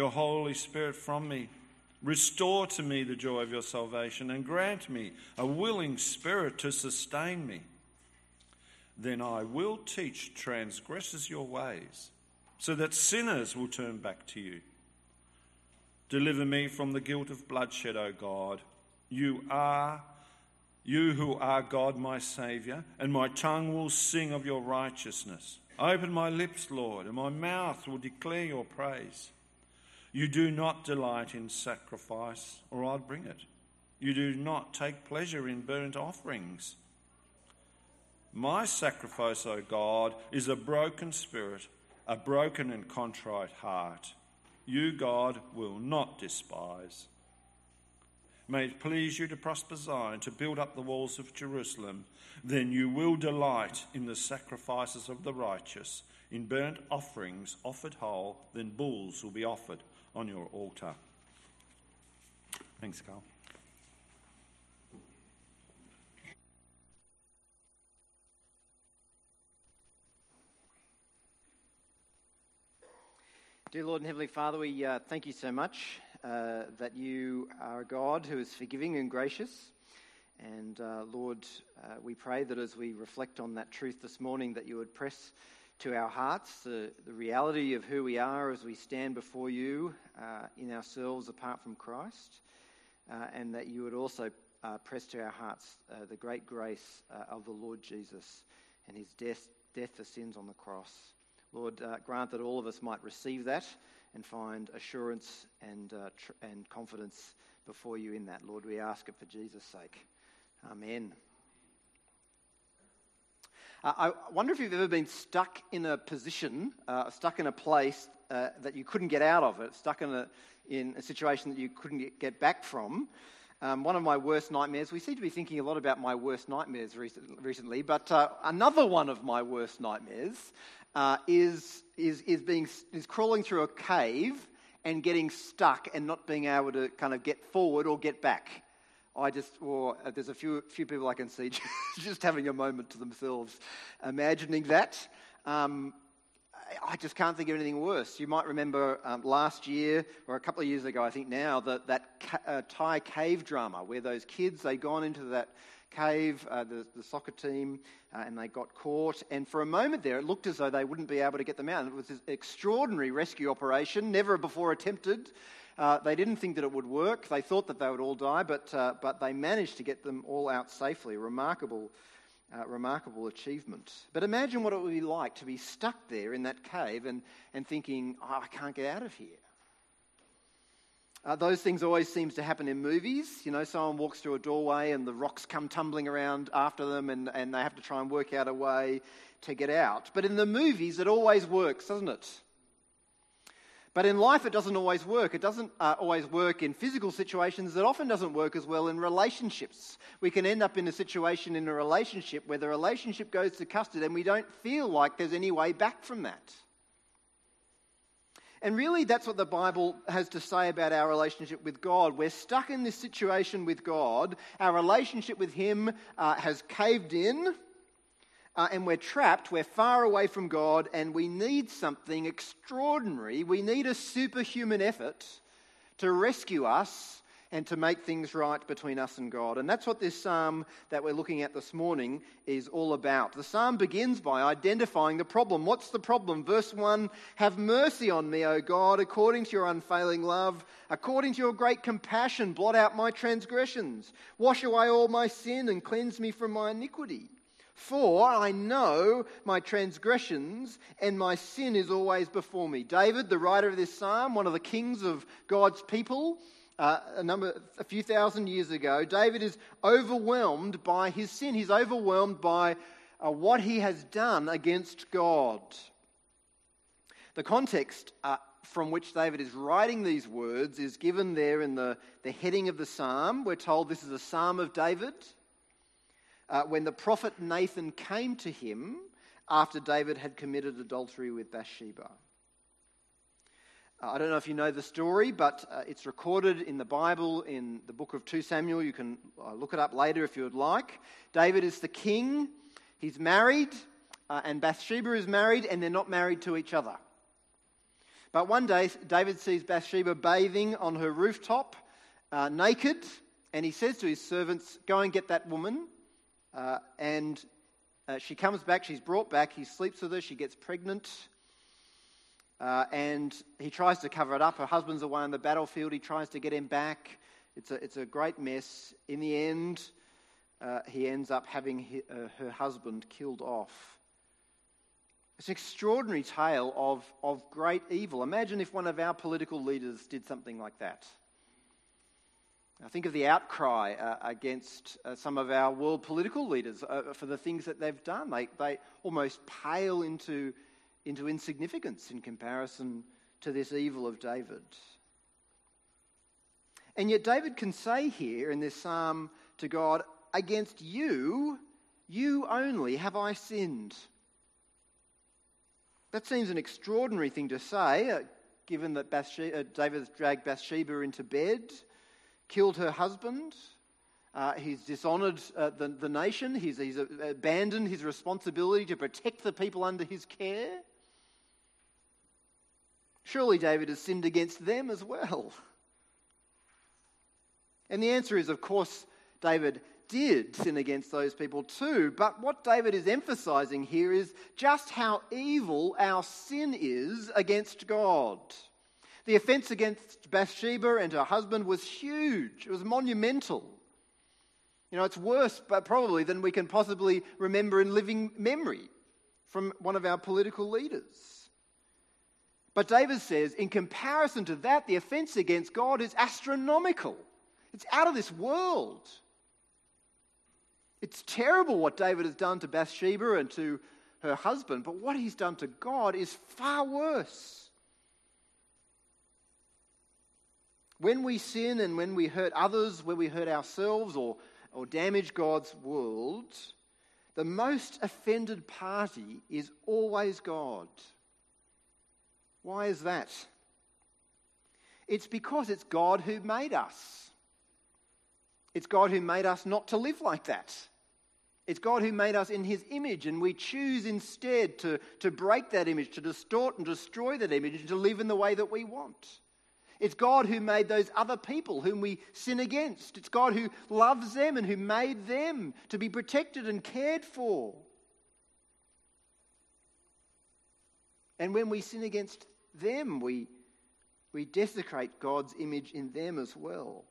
your Holy Spirit from me. Restore to me the joy of your salvation and grant me a willing spirit to sustain me. Then I will teach transgressors your ways, so that sinners will turn back to you. Deliver me from the guilt of bloodshed, O God. You are you who are God, my Saviour, and my tongue will sing of your righteousness. Open my lips, Lord, and my mouth will declare your praise. You do not delight in sacrifice, or I'd bring it. You do not take pleasure in burnt offerings. My sacrifice, O God, is a broken spirit, a broken and contrite heart. You, God, will not despise. May it please you to prosper Zion, to build up the walls of Jerusalem. Then you will delight in the sacrifices of the righteous, in burnt offerings offered whole. Then bulls will be offered on your altar. Thanks, Carl. Dear Lord and Heavenly Father, we uh, thank you so much uh, that you are a God who is forgiving and gracious. And uh, Lord, uh, we pray that as we reflect on that truth this morning, that you would press to our hearts the, the reality of who we are as we stand before you uh, in ourselves apart from Christ, uh, and that you would also uh, press to our hearts the great grace of the Lord Jesus and his death, death for sins on the cross. Lord, grant that all of us might receive that and find assurance and, uh, tr- and confidence before you in that. Lord, we ask it for Jesus' sake. Amen. Uh, I wonder if you've ever been stuck in a position, uh, stuck in a place uh, that you couldn't get out of it, stuck in a, in a situation that you couldn't get back from. Um, one of my worst nightmares, we seem to be thinking a lot about my worst nightmares recently, but uh, another one of my worst nightmares uh, is, is, is, being, is crawling through a cave and getting stuck and not being able to kind of get forward or get back. I just, or uh, there's a few, few people I can see just having a moment to themselves imagining that. Um, I just can't think of anything worse. You might remember um, last year, or a couple of years ago, I think now, that, that ca- uh, Thai cave drama where those kids, they'd gone into that cave, uh, the, the, soccer team, uh, and they got caught. And for a moment there, it looked as though they wouldn't be able to get them out. It was this extraordinary rescue operation, never before attempted. Uh, they didn't think that it would work. They thought that they would all die, but, uh, but they managed to get them all out safely. Remarkable, uh, remarkable achievement. But imagine what it would be like to be stuck there in that cave and, and thinking, oh, I can't get out of here. Uh, those things always seems to happen in movies. You know, someone walks through a doorway and the rocks come tumbling around after them and, and they have to try and work out a way to get out. But in the movies, it always works, doesn't it? But in life, it doesn't always work. It doesn't uh, always work in physical situations. It often doesn't work as well in relationships. We can end up in a situation in a relationship where the relationship goes to custard and we don't feel like there's any way back from that. And really, that's what the Bible has to say about our relationship with God. We're stuck in this situation with God. Our relationship with Him uh, has caved in, uh, and we're trapped. We're far away from God, and we need something extraordinary. We need a superhuman effort to rescue us and to make things right between us and God. And that's what this psalm that we're looking at this morning is all about. The psalm begins by identifying the problem. What's the problem? Verse 1 Have mercy on me, O God, according to your unfailing love, according to your great compassion, blot out my transgressions, wash away all my sin, and cleanse me from my iniquity. For I know my transgressions and my sin is always before me. David, the writer of this psalm, one of the kings of God's people, uh, a number, a few thousand years ago, David is overwhelmed by his sin. He's overwhelmed by uh, what he has done against God. The context uh, from which David is writing these words is given there in the, the heading of the psalm. We're told this is a psalm of David. Uh, when the prophet Nathan came to him after David had committed adultery with Bathsheba. Uh, I don't know if you know the story, but uh, it's recorded in the Bible in the book of 2 Samuel. You can uh, look it up later if you would like. David is the king, he's married, uh, and Bathsheba is married, and they're not married to each other. But one day, David sees Bathsheba bathing on her rooftop, uh, naked, and he says to his servants, Go and get that woman. Uh, and she comes back, she's brought back, he sleeps with her, she gets pregnant. Uh, and he tries to cover it up. Her husband's away on the battlefield. He tries to get him back. It's a, it's a great mess. In the end, uh, he ends up having he, uh, her husband killed off. It's an extraordinary tale of, of great evil. Imagine if one of our political leaders did something like that. I think of the outcry uh, against uh, some of our world political leaders uh, for the things that they've done. They, they almost pale into into insignificance in comparison to this evil of David. And yet, David can say here in this psalm to God, Against you, you only have I sinned. That seems an extraordinary thing to say, uh, given that Bathsheba, uh, David dragged Bathsheba into bed, killed her husband. Uh, he's dishonored uh, the, the nation. He's, he's abandoned his responsibility to protect the people under his care. Surely David has sinned against them as well. And the answer is, of course, David did sin against those people too. But what David is emphasizing here is just how evil our sin is against God. The offense against Bathsheba and her husband was huge, it was monumental. You know, it's worse, but probably, than we can possibly remember in living memory from one of our political leaders. But David says, in comparison to that, the offense against God is astronomical. It's out of this world. It's terrible what David has done to Bathsheba and to her husband, but what he's done to God is far worse. When we sin and when we hurt others, when we hurt ourselves or, or damage God's world, the most offended party is always God. Why is that? It's because it's God who made us. It's God who made us not to live like that. It's God who made us in his image, and we choose instead to, to break that image, to distort and destroy that image, and to live in the way that we want. It's God who made those other people whom we sin against. It's God who loves them and who made them to be protected and cared for. And when we sin against them, we, we desecrate God's image in them as well.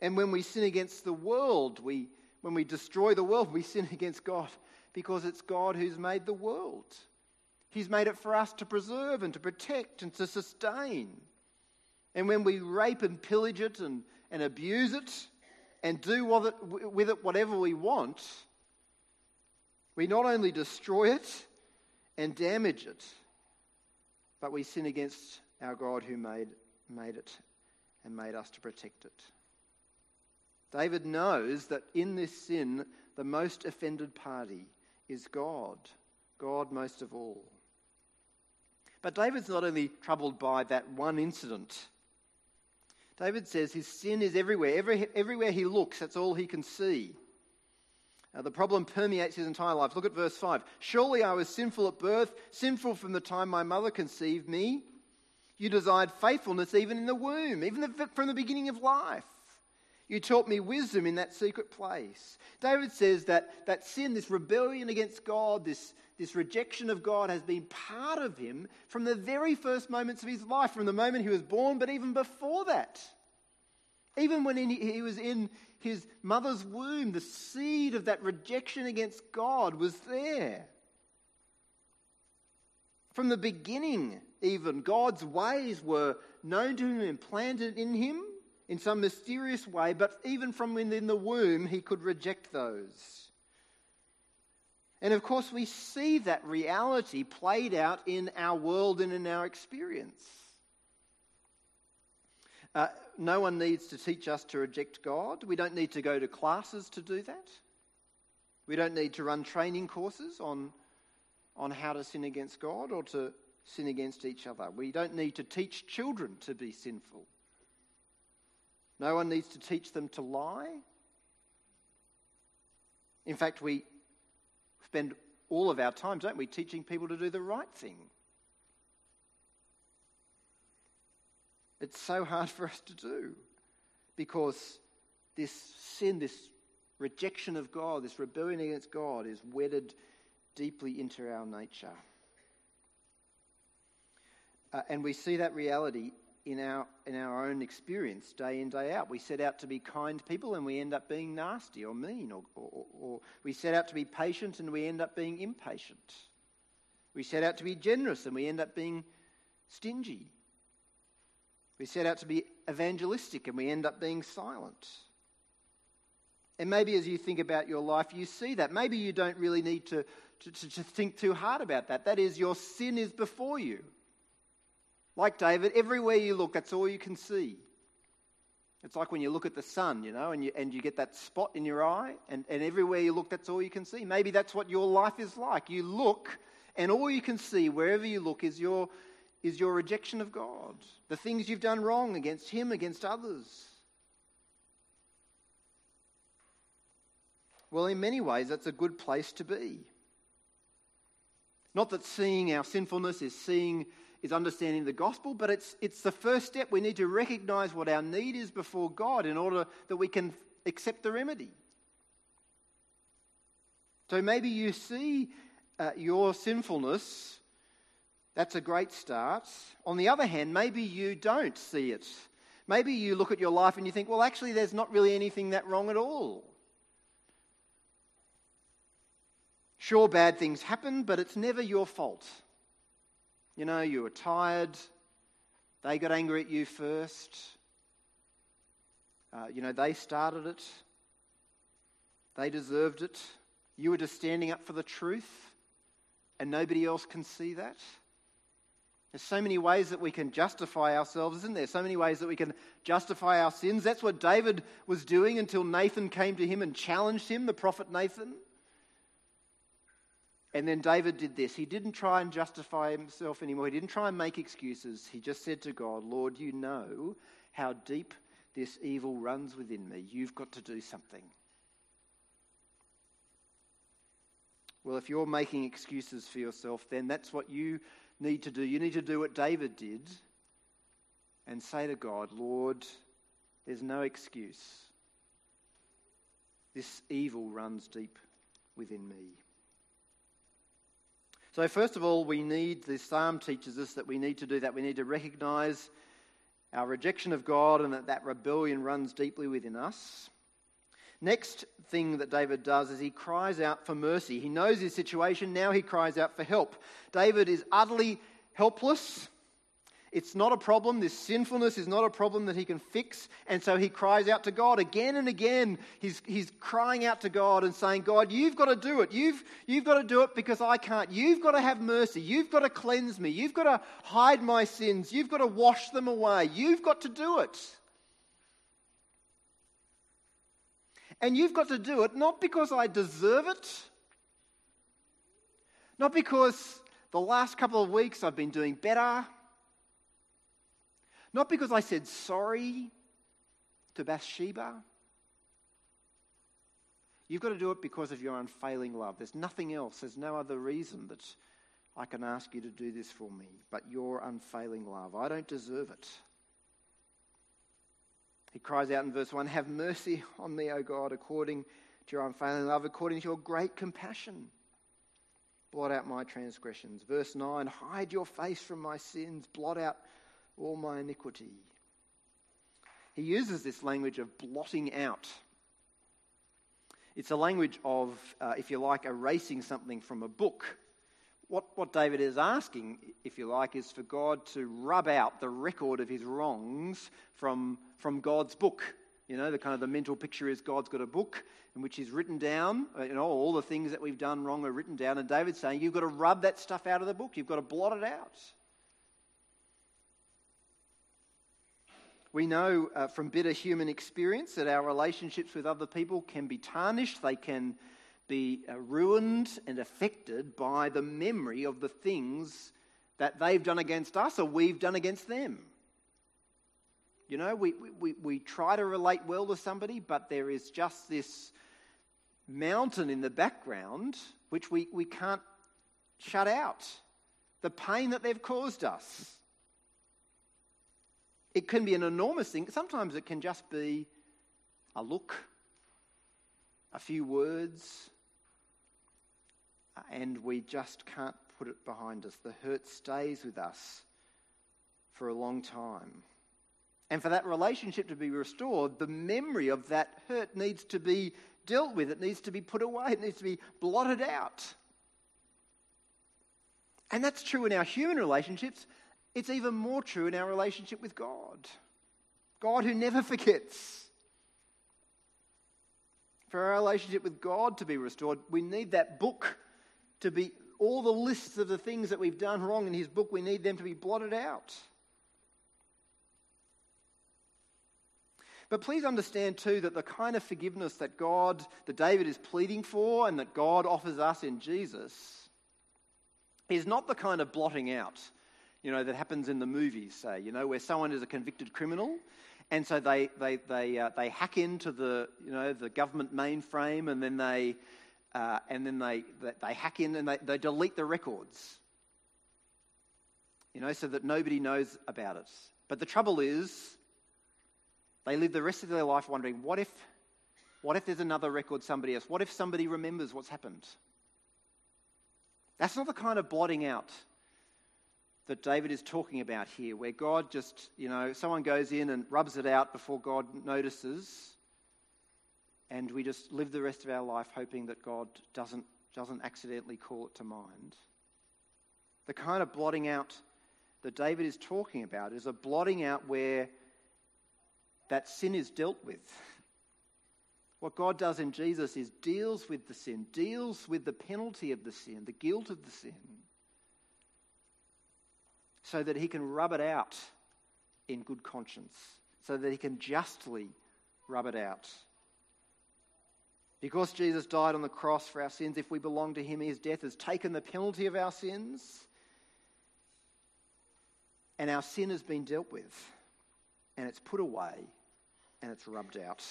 And when we sin against the world, we, when we destroy the world, we sin against God because it's God who's made the world. He's made it for us to preserve and to protect and to sustain. And when we rape and pillage it and, and abuse it and do with it, whatever we want, we not only destroy it and damage it, but we sin against our God who made, made it and made us to protect it. David knows that in this sin, the most offended party is God, God most of all. But David's not only troubled by that one incident. David says his sin is everywhere. Every, everywhere he looks, that's all he can see. Now, the problem permeates his entire life. Look at verse 5. Surely I was sinful at birth, sinful from the time my mother conceived me. You desired faithfulness even in the womb, even from the beginning of life. You taught me wisdom in that secret place. David says that, that sin, this rebellion against God, this, this rejection of God, has been part of him from the very first moments of his life, from the moment he was born, but even before that. Even when he was in his mother's womb, the seed of that rejection against God was there. From the beginning, even, God's ways were known to him and planted in him in some mysterious way, but even from within the womb, he could reject those. And of course, we see that reality played out in our world and in our experience. Uh, no one needs to teach us to reject God. We don't need to go to classes to do that. We don't need to run training courses on, on how to sin against God or to sin against each other. We don't need to teach children to be sinful. No one needs to teach them to lie. In fact, we spend all of our time, don't we, teaching people to do the right thing. It's so hard for us to do because this sin, this rejection of God, this rebellion against God is wedded deeply into our nature. Uh, and we see that reality in our, in our own experience day in, day out. We set out to be kind people and we end up being nasty or mean, or, or, or we set out to be patient and we end up being impatient. We set out to be generous and we end up being stingy. We set out to be evangelistic and we end up being silent. And maybe as you think about your life, you see that. Maybe you don't really need to, to, to, think too hard about that. That is, your sin is before you. Like David, everywhere you look, that's all you can see. It's like when you look at the sun, you know, and you, and you get that spot in your eye, and, and everywhere you look, that's all you can see. Maybe that's what your life is like. You look, and all you can see, wherever you look, is your, is your rejection of God, the things you've done wrong against Him, against others. Well, in many ways, that's a good place to be. Not that seeing our sinfulness is seeing is understanding the gospel, but it's, it's the first step. We need to recognize what our need is before God in order that we can accept the remedy. So maybe you see uh, your sinfulness, that's a great start. On the other hand, maybe you don't see it. Maybe you look at your life and you think, well, actually, there's not really anything that wrong at all. Sure, bad things happen, but it's never your fault. You know, you were tired. They got angry at you first. Uh, you know, they started it. They deserved it. You were just standing up for the truth, and nobody else can see that. There's so many ways that we can justify ourselves, isn't there? So many ways that we can justify our sins. That's what David was doing until Nathan came to him and challenged him, the prophet Nathan. And then David did this. He didn't try and justify himself anymore. He didn't try and make excuses. He just said to God, Lord, you know how deep this evil runs within me. You've got to do something. Well, if you're making excuses for yourself, then that's what you need to do. You need to do what David did and say to God, Lord, there's no excuse. This evil runs deep within me. So, first of all, we need, the psalm teaches us that we need to do that. We need to recognize our rejection of God and that that rebellion runs deeply within us. Next thing that David does is he cries out for mercy. He knows his situation, now he cries out for help. David is utterly helpless. It's not a problem. This sinfulness is not a problem that he can fix. And so he cries out to God again and again. He's, he's crying out to God and saying, God, you've got to do it. You've, you've got to do it because I can't. You've got to have mercy. You've got to cleanse me. You've got to hide my sins. You've got to wash them away. You've got to do it. And you've got to do it not because I deserve it, not because the last couple of weeks I've been doing better not because I said sorry to Bathsheba. You've got to do it because of your unfailing love. There's nothing else. There's no other reason that I can ask you to do this for me, but your unfailing love, I don't deserve it. He cries out in verse 1 Have mercy on me, O God, according to your unfailing love, according to your great compassion. Blot out my transgressions. Verse 9 Hide your face from my sins, blot out all my iniquity. He uses this language of blotting out. It's a language of, uh, if you like, erasing something from a book. What, what David is asking, if you like, is for God to rub out the record of his wrongs from, from God's book. You know, the kind of the mental picture is God's got a book in which He's written down, uh, you know, all the things that we've done wrong are written down. And David's saying, you've got to rub that stuff out of the book. You've got to blot it out. We know uh, from bitter human experience that our relationships with other people can be tarnished, they can be uh, ruined and affected by the memory of the things that they've done against us or we've done against them. You know, we, we, we try to relate well to somebody, but there is just this mountain in the background which we, we can't shut out. The pain that they've caused us. It can be an enormous thing. Sometimes it can just be a look, a few words, and we just can't put it behind us. The hurt stays with us for a long time. And for that relationship to be restored, the memory of that hurt needs to be dealt with. It needs to be put away. It needs to be blotted out. And that's true in our human relationships. It's even more true in our relationship with God. God who never forgets. For our relationship with God to be restored, we need that book to be all the lists of the things that we've done wrong in His book, we need them to be blotted out. But please understand too that the kind of forgiveness that God, that David is pleading for and that God offers us in Jesus is not the kind of blotting out, you know, that happens in the movies, say, you know, where someone is a convicted criminal and so they, they, they, uh, they hack into the, you know, the government mainframe and then they, uh, and then they, they hack in and they, they delete the records, you know, so that nobody knows about it. But the trouble is, they live the rest of their life wondering, what if, what if there's another record somebody else? What if somebody remembers what's happened? That's not the kind of blotting out that David is talking about here, where God just, you know, someone goes in and rubs it out before God notices, and we just live the rest of our life hoping that God doesn't, doesn't accidentally call it to mind. The kind of blotting out that David is talking about is a blotting out where that sin is dealt with. What God does in Jesus is deals with the sin, deals with the penalty of the sin, the guilt of the sin, so that he can rub it out in good conscience, so that he can justly rub it out. Because Jesus died on the cross for our sins, if we belong to him, his death has taken the penalty of our sins, and our sin has been dealt with, and it's put away and it's rubbed out.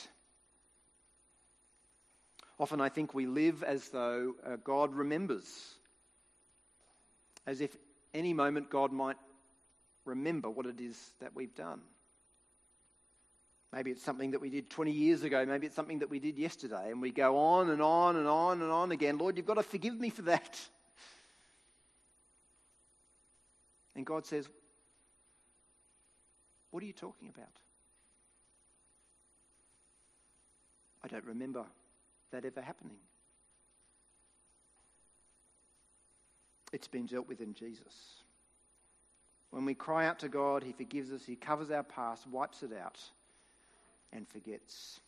Often I think we live as though uh, God remembers, as if any moment God might remember what it is that we've done. Maybe it's something that we did 20 years ago. Maybe it's something that we did yesterday. And we go on and on and on and on again. Lord, you've got to forgive me for that. And God says, What are you talking about? I don't remember that ever happening. It's been dealt with in Jesus. When we cry out to God, He forgives us, He covers our past, wipes it out, and forgets.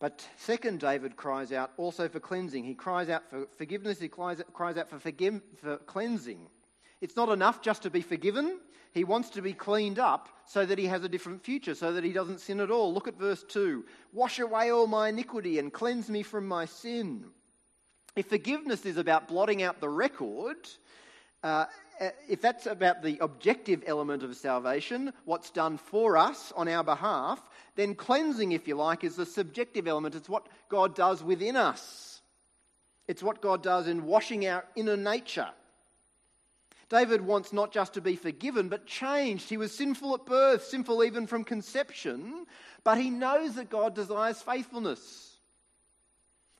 But second, David cries out also for cleansing. He cries out for forgiveness, he cries, out for, forgive, for cleansing. It's not enough just to be forgiven. He wants to be cleaned up so that he has a different future, so that he doesn't sin at all. Look at verse 2 Wash away all my iniquity and cleanse me from my sin. If forgiveness is about blotting out the record, uh, if that's about the objective element of salvation, what's done for us on our behalf, then cleansing, if you like, is the subjective element. It's what God does within us, it's what God does in washing our inner nature David wants not just to be forgiven, but changed. He was sinful at birth, sinful even from conception, but he knows that God desires faithfulness.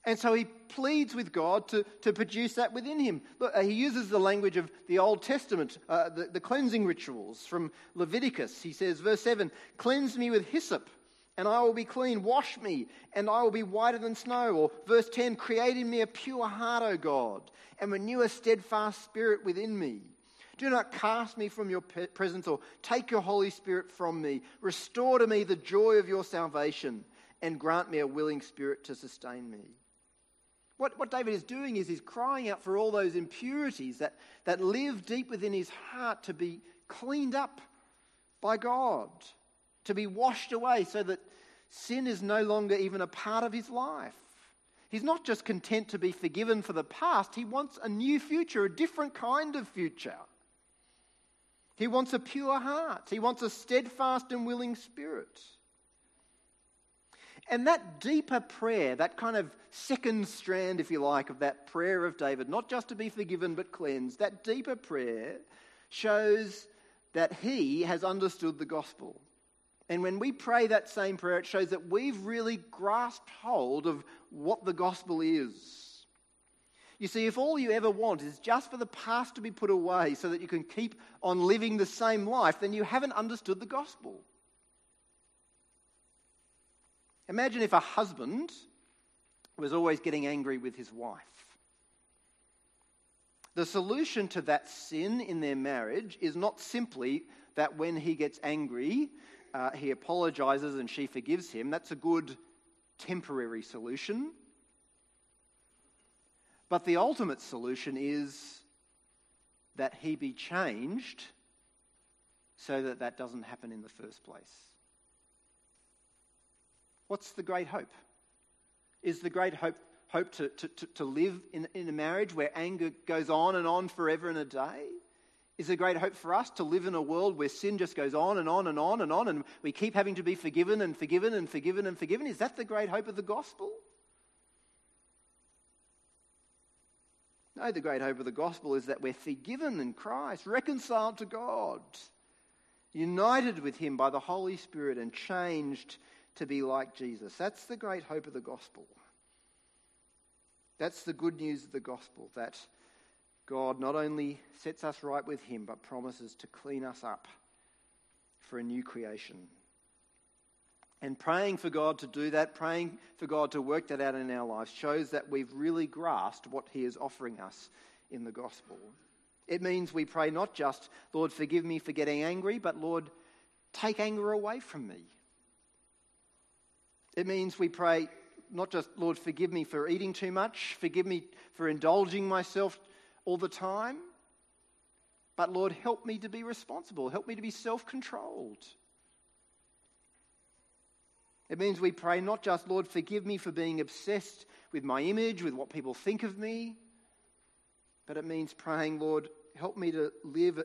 And so he pleads with God to, to produce that within him. Look, uh, he uses the language of the Old Testament, uh, the, the cleansing rituals from Leviticus. He says, verse 7 Cleanse me with hyssop, and I will be clean. Wash me, and I will be whiter than snow. Or verse 10 Create in me a pure heart, O God, and renew a steadfast spirit within me. Do not cast me from your presence or take your Holy Spirit from me. Restore to me the joy of your salvation and grant me a willing spirit to sustain me. What, what David is doing is he's crying out for all those impurities that, that live deep within his heart to be cleaned up by God, to be washed away so that sin is no longer even a part of his life. He's not just content to be forgiven for the past, he wants a new future, a different kind of future. He wants a pure heart. He wants a steadfast and willing spirit. And that deeper prayer, that kind of second strand, if you like, of that prayer of David, not just to be forgiven but cleansed, that deeper prayer shows that he has understood the gospel. And when we pray that same prayer, it shows that we've really grasped hold of what the gospel is. You see, if all you ever want is just for the past to be put away so that you can keep on living the same life, then you haven't understood the gospel. Imagine if a husband was always getting angry with his wife. The solution to that sin in their marriage is not simply that when he gets angry, uh, he apologizes and she forgives him. That's a good temporary solution. But the ultimate solution is that he be changed so that that doesn't happen in the first place. What's the great hope? Is the great hope, hope to, to, to live in, in a marriage where anger goes on and on forever and a day? Is a great hope for us to live in a world where sin just goes on and on and on and on and we keep having to be forgiven and forgiven and forgiven and forgiven? Is that the great hope of the gospel? No, the great hope of the gospel is that we're forgiven in Christ, reconciled to God, united with Him by the Holy Spirit, and changed to be like Jesus. That's the great hope of the gospel. That's the good news of the gospel that God not only sets us right with Him, but promises to clean us up for a new creation. And praying for God to do that, praying for God to work that out in our lives, shows that we've really grasped what He is offering us in the gospel. It means we pray not just, Lord, forgive me for getting angry, but Lord, take anger away from me. It means we pray not just, Lord, forgive me for eating too much, forgive me for indulging myself all the time, but Lord, help me to be responsible, help me to be self controlled. It means we pray not just, Lord, forgive me for being obsessed with my image, with what people think of me, but it means praying, Lord, help me to live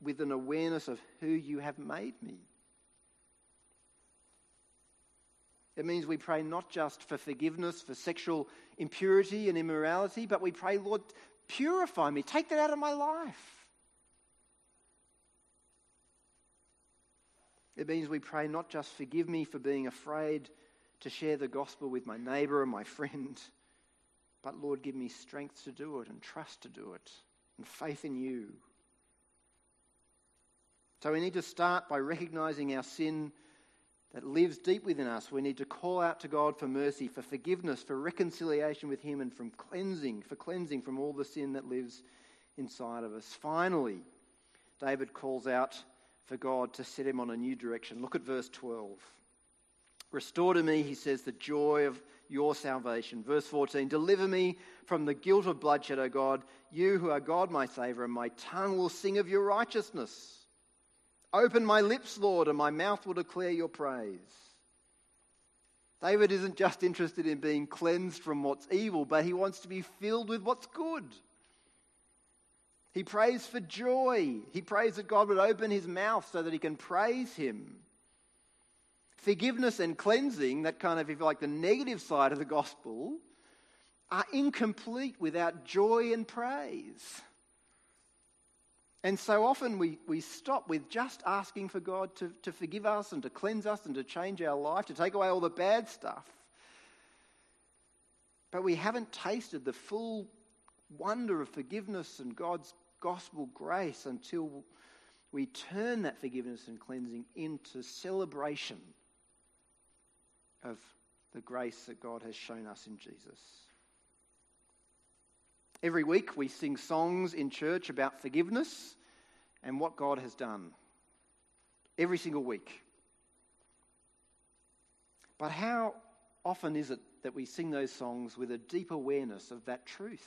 with an awareness of who you have made me. It means we pray not just for forgiveness for sexual impurity and immorality, but we pray, Lord, purify me, take that out of my life. It means we pray not just forgive me for being afraid to share the gospel with my neighbor and my friend, but Lord, give me strength to do it and trust to do it and faith in you. So we need to start by recognizing our sin that lives deep within us. We need to call out to God for mercy, for forgiveness, for reconciliation with Him, and from cleansing, for cleansing from all the sin that lives inside of us. Finally, David calls out for God to set him on a new direction. Look at verse 12. Restore to me, he says, the joy of your salvation. Verse 14 Deliver me from the guilt of bloodshed, O God. You who are God, my Saviour, and my tongue will sing of your righteousness. Open my lips, Lord, and my mouth will declare your praise. David isn't just interested in being cleansed from what's evil, but he wants to be filled with what's good. He prays for joy. He prays that God would open his mouth so that he can praise him. Forgiveness and cleansing, that kind of, if you like, the negative side of the gospel, are incomplete without joy and praise. And so often we, we stop with just asking for God to, to forgive us and to cleanse us and to change our life, to take away all the bad stuff. But we haven't tasted the full wonder of forgiveness and God's gospel grace until we turn that forgiveness and cleansing into celebration of the grace that God has shown us in Jesus. Every week we sing songs in church about forgiveness and what God has done. Every single week. But how often is it that we sing those songs with a deep awareness of that truth?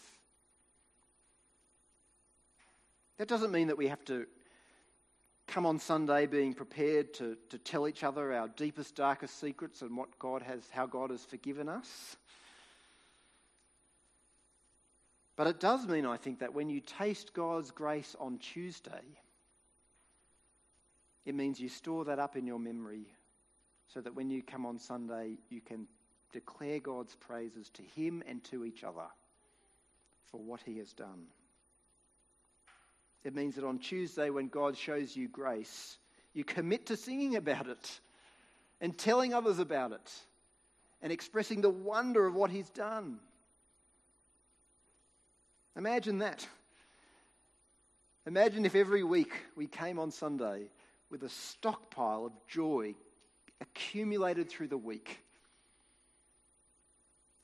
That doesn't mean that we have to come on Sunday being prepared to, to tell each other our deepest, darkest secrets and what God has, how God has forgiven us. But it does mean, I think, that when you taste God's grace on Tuesday, it means you store that up in your memory so that when you come on Sunday, you can declare God's praises to Him and to each other for what He has done. It means that on Tuesday, when God shows you grace, you commit to singing about it and telling others about it and expressing the wonder of what He's done. Imagine that. Imagine if every week we came on Sunday with a stockpile of joy accumulated through the week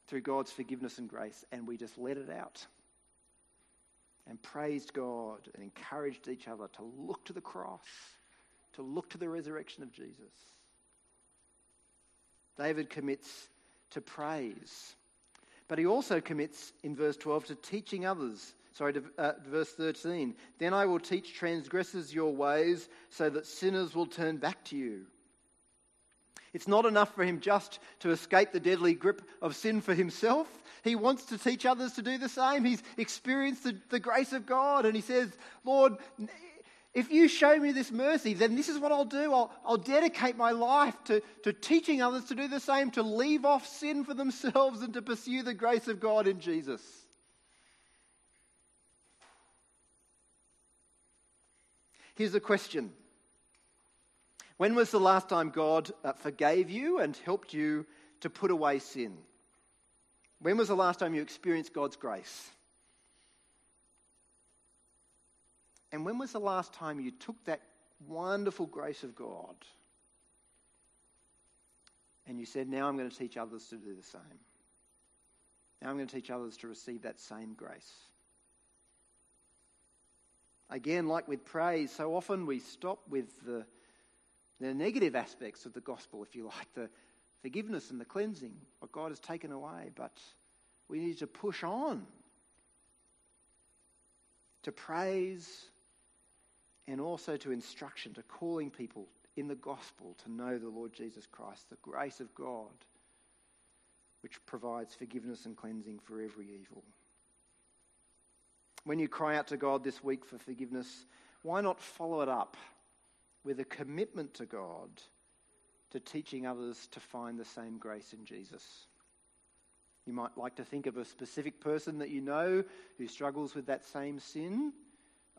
through God's forgiveness and grace, and we just let it out and praised God and encouraged each other to look to the cross, to look to the resurrection of Jesus. David commits to praise, but he also commits in verse 12 to teaching others. Sorry, to, uh, verse 13. Then I will teach transgressors your ways so that sinners will turn back to you. It's not enough for him just to escape the deadly grip of sin for himself. He wants to teach others to do the same. He's experienced the, the grace of God and he says, Lord, if you show me this mercy, then this is what I'll do. I'll, I'll dedicate my life to, to teaching others to do the same, to leave off sin for themselves and to pursue the grace of God in Jesus. Here's a question When was the last time God uh, forgave you and helped you to put away sin? When was the last time you experienced God's grace? And when was the last time you took that wonderful grace of God and you said, Now I'm going to teach others to do the same? Now I'm going to teach others to receive that same grace. Again, like with praise, so often we stop with the, the negative aspects of the gospel, if you like, the forgiveness and the cleansing, what God has taken away. But we need to push on to praise and also to instruction, to calling people in the gospel to know the Lord Jesus Christ, the grace of God, which provides forgiveness and cleansing for every evil. When you cry out to God this week for forgiveness, why not follow it up with a commitment to God to teaching others to find the same grace in Jesus? You might like to think of a specific person that you know who struggles with that same sin.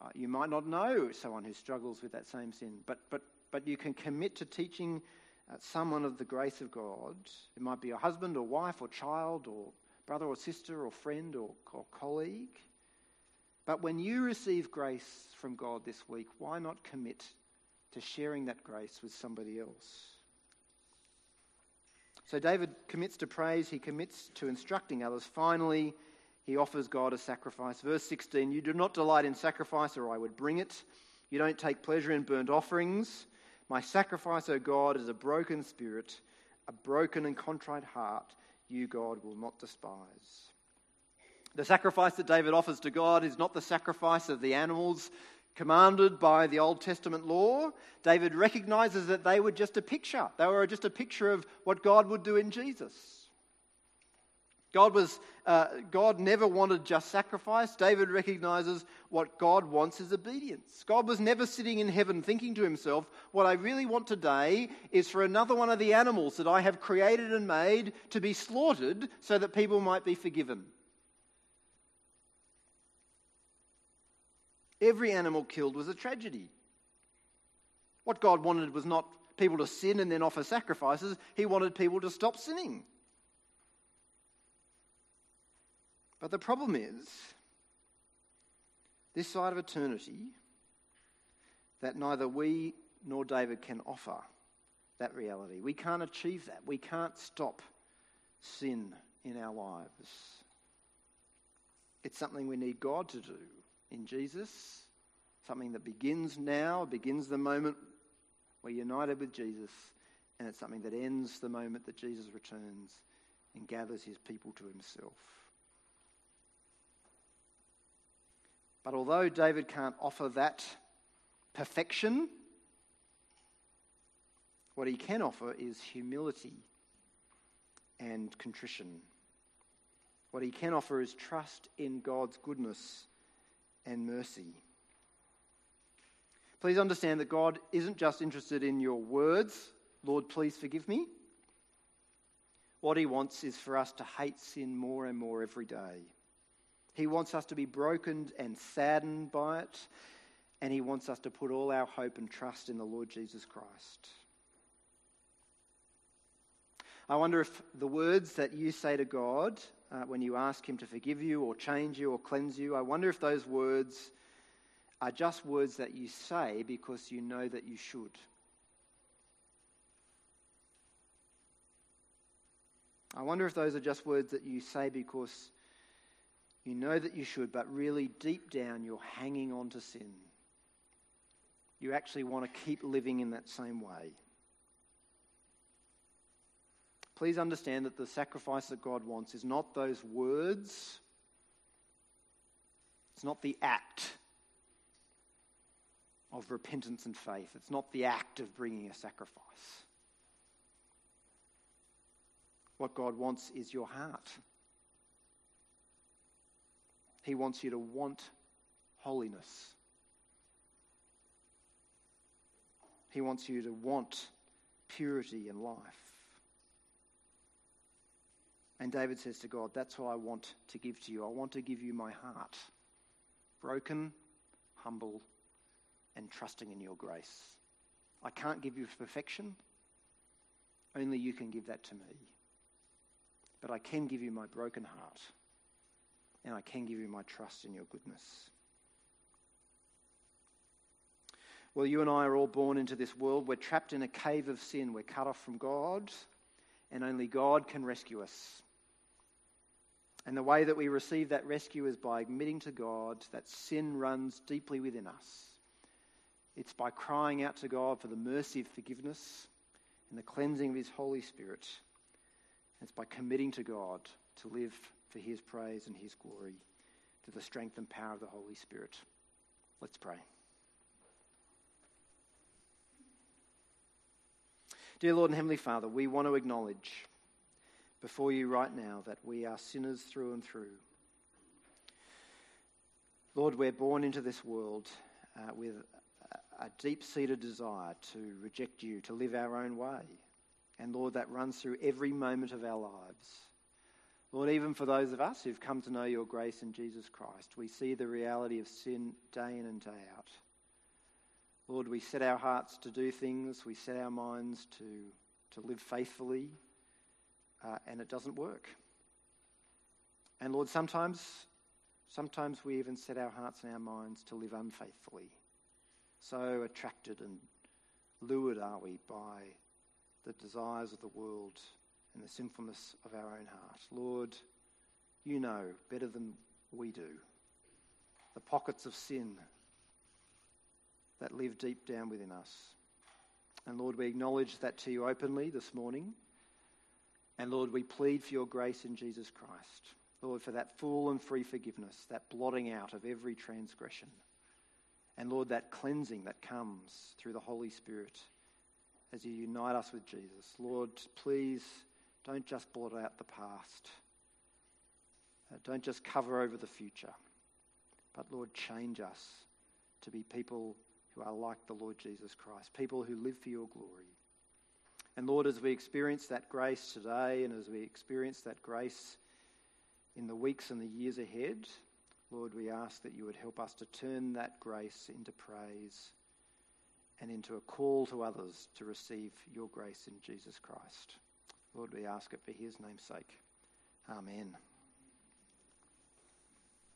Uh, you might not know someone who struggles with that same sin, but, but, but you can commit to teaching uh, someone of the grace of God. It might be a husband or wife or child or brother or sister or friend or, or colleague. But when you receive grace from God this week, why not commit to sharing that grace with somebody else? So David commits to praise, he commits to instructing others. Finally, he offers God a sacrifice. Verse 16 You do not delight in sacrifice, or I would bring it. You don't take pleasure in burnt offerings. My sacrifice, O God, is a broken spirit, a broken and contrite heart. You, God, will not despise. The sacrifice that David offers to God is not the sacrifice of the animals commanded by the Old Testament law, David recognizes that they were just a picture. They were just a picture of what God would do in Jesus. God, was, uh, God never wanted just sacrifice. David recognizes what God wants is obedience. God was never sitting in heaven thinking to himself, What I really want today is for another one of the animals that I have created and made to be slaughtered so that people might be forgiven. Every animal killed was a tragedy. What God wanted was not people to sin and then offer sacrifices, He wanted people to stop sinning. But the problem is, this side of eternity, that neither we nor David can offer that reality. We can't achieve that. We can't stop sin in our lives. It's something we need God to do in Jesus, something that begins now, begins the moment we're united with Jesus, and it's something that ends the moment that Jesus returns and gathers his people to himself. But although David can't offer that perfection, what he can offer is humility and contrition. What he can offer is trust in God's goodness and mercy. Please understand that God isn't just interested in your words, Lord, please forgive me. What he wants is for us to hate sin more and more every day. He wants us to be broken and saddened by it, and he wants us to put all our hope and trust in the Lord Jesus Christ. I wonder if the words that you say to God uh, when you ask Him to forgive you or change you or cleanse you, I wonder if those words are just words that you say because you know that you should. I wonder if those are just words that you say because you know that you should, but really deep down you're hanging on to sin. You actually want to keep living in that same way. Please understand that the sacrifice that God wants is not those words, it's not the act of repentance and faith. It's not the act of bringing a sacrifice. What God wants is your heart. He wants you to want holiness. He wants you to want purity and life. And David says to God, That's what I want to give to you. I want to give you my heart, broken, humble, and trusting in your grace. I can't give you perfection. Only you can give that to me. But I can give you my broken heart, and I can give you my trust in your goodness. Well, you and I are all born into this world. We're trapped in a cave of sin. We're cut off from God, and only God can rescue us. And the way that we receive that rescue is by admitting to God that sin runs deeply within us it's by crying out to God for the mercy of forgiveness and the cleansing of His Holy Spirit. It's by committing to God to live for His praise and His glory to the strength and power of the Holy Spirit. Let's pray. Dear Lord and Heavenly Father, we want to acknowledge before you right now that we are sinners through and through. Lord, we're born into this world uh, with a deep seated desire to reject you, to live our own way. And Lord, that runs through every moment of our lives. Lord, even for those of us who've come to know your grace in Jesus Christ, we see the reality of sin day in and day out. Lord, we set our hearts to do things, we set our minds to, to live faithfully, uh, and it doesn't work. And Lord, sometimes, sometimes we even set our hearts and our minds to live unfaithfully. So attracted and lured are we by the desires of the world and the sinfulness of our own heart. Lord, you know better than we do the pockets of sin that live deep down within us. And Lord, we acknowledge that to you openly this morning. And Lord, we plead for your grace in Jesus Christ. Lord, for that full and free forgiveness, that blotting out of every transgression. And Lord, that cleansing that comes through the Holy Spirit as you unite us with Jesus. Lord, please don't just blot out the past. Uh, don't just cover over the future. But Lord, change us to be people who are like the Lord Jesus Christ, people who live for your glory. And Lord, as we experience that grace today and as we experience that grace in the weeks and the years ahead, Lord, we ask that you would help us to turn that grace into praise and into a call to others to receive your grace in Jesus Christ. Lord, we ask it for his name's sake. Amen.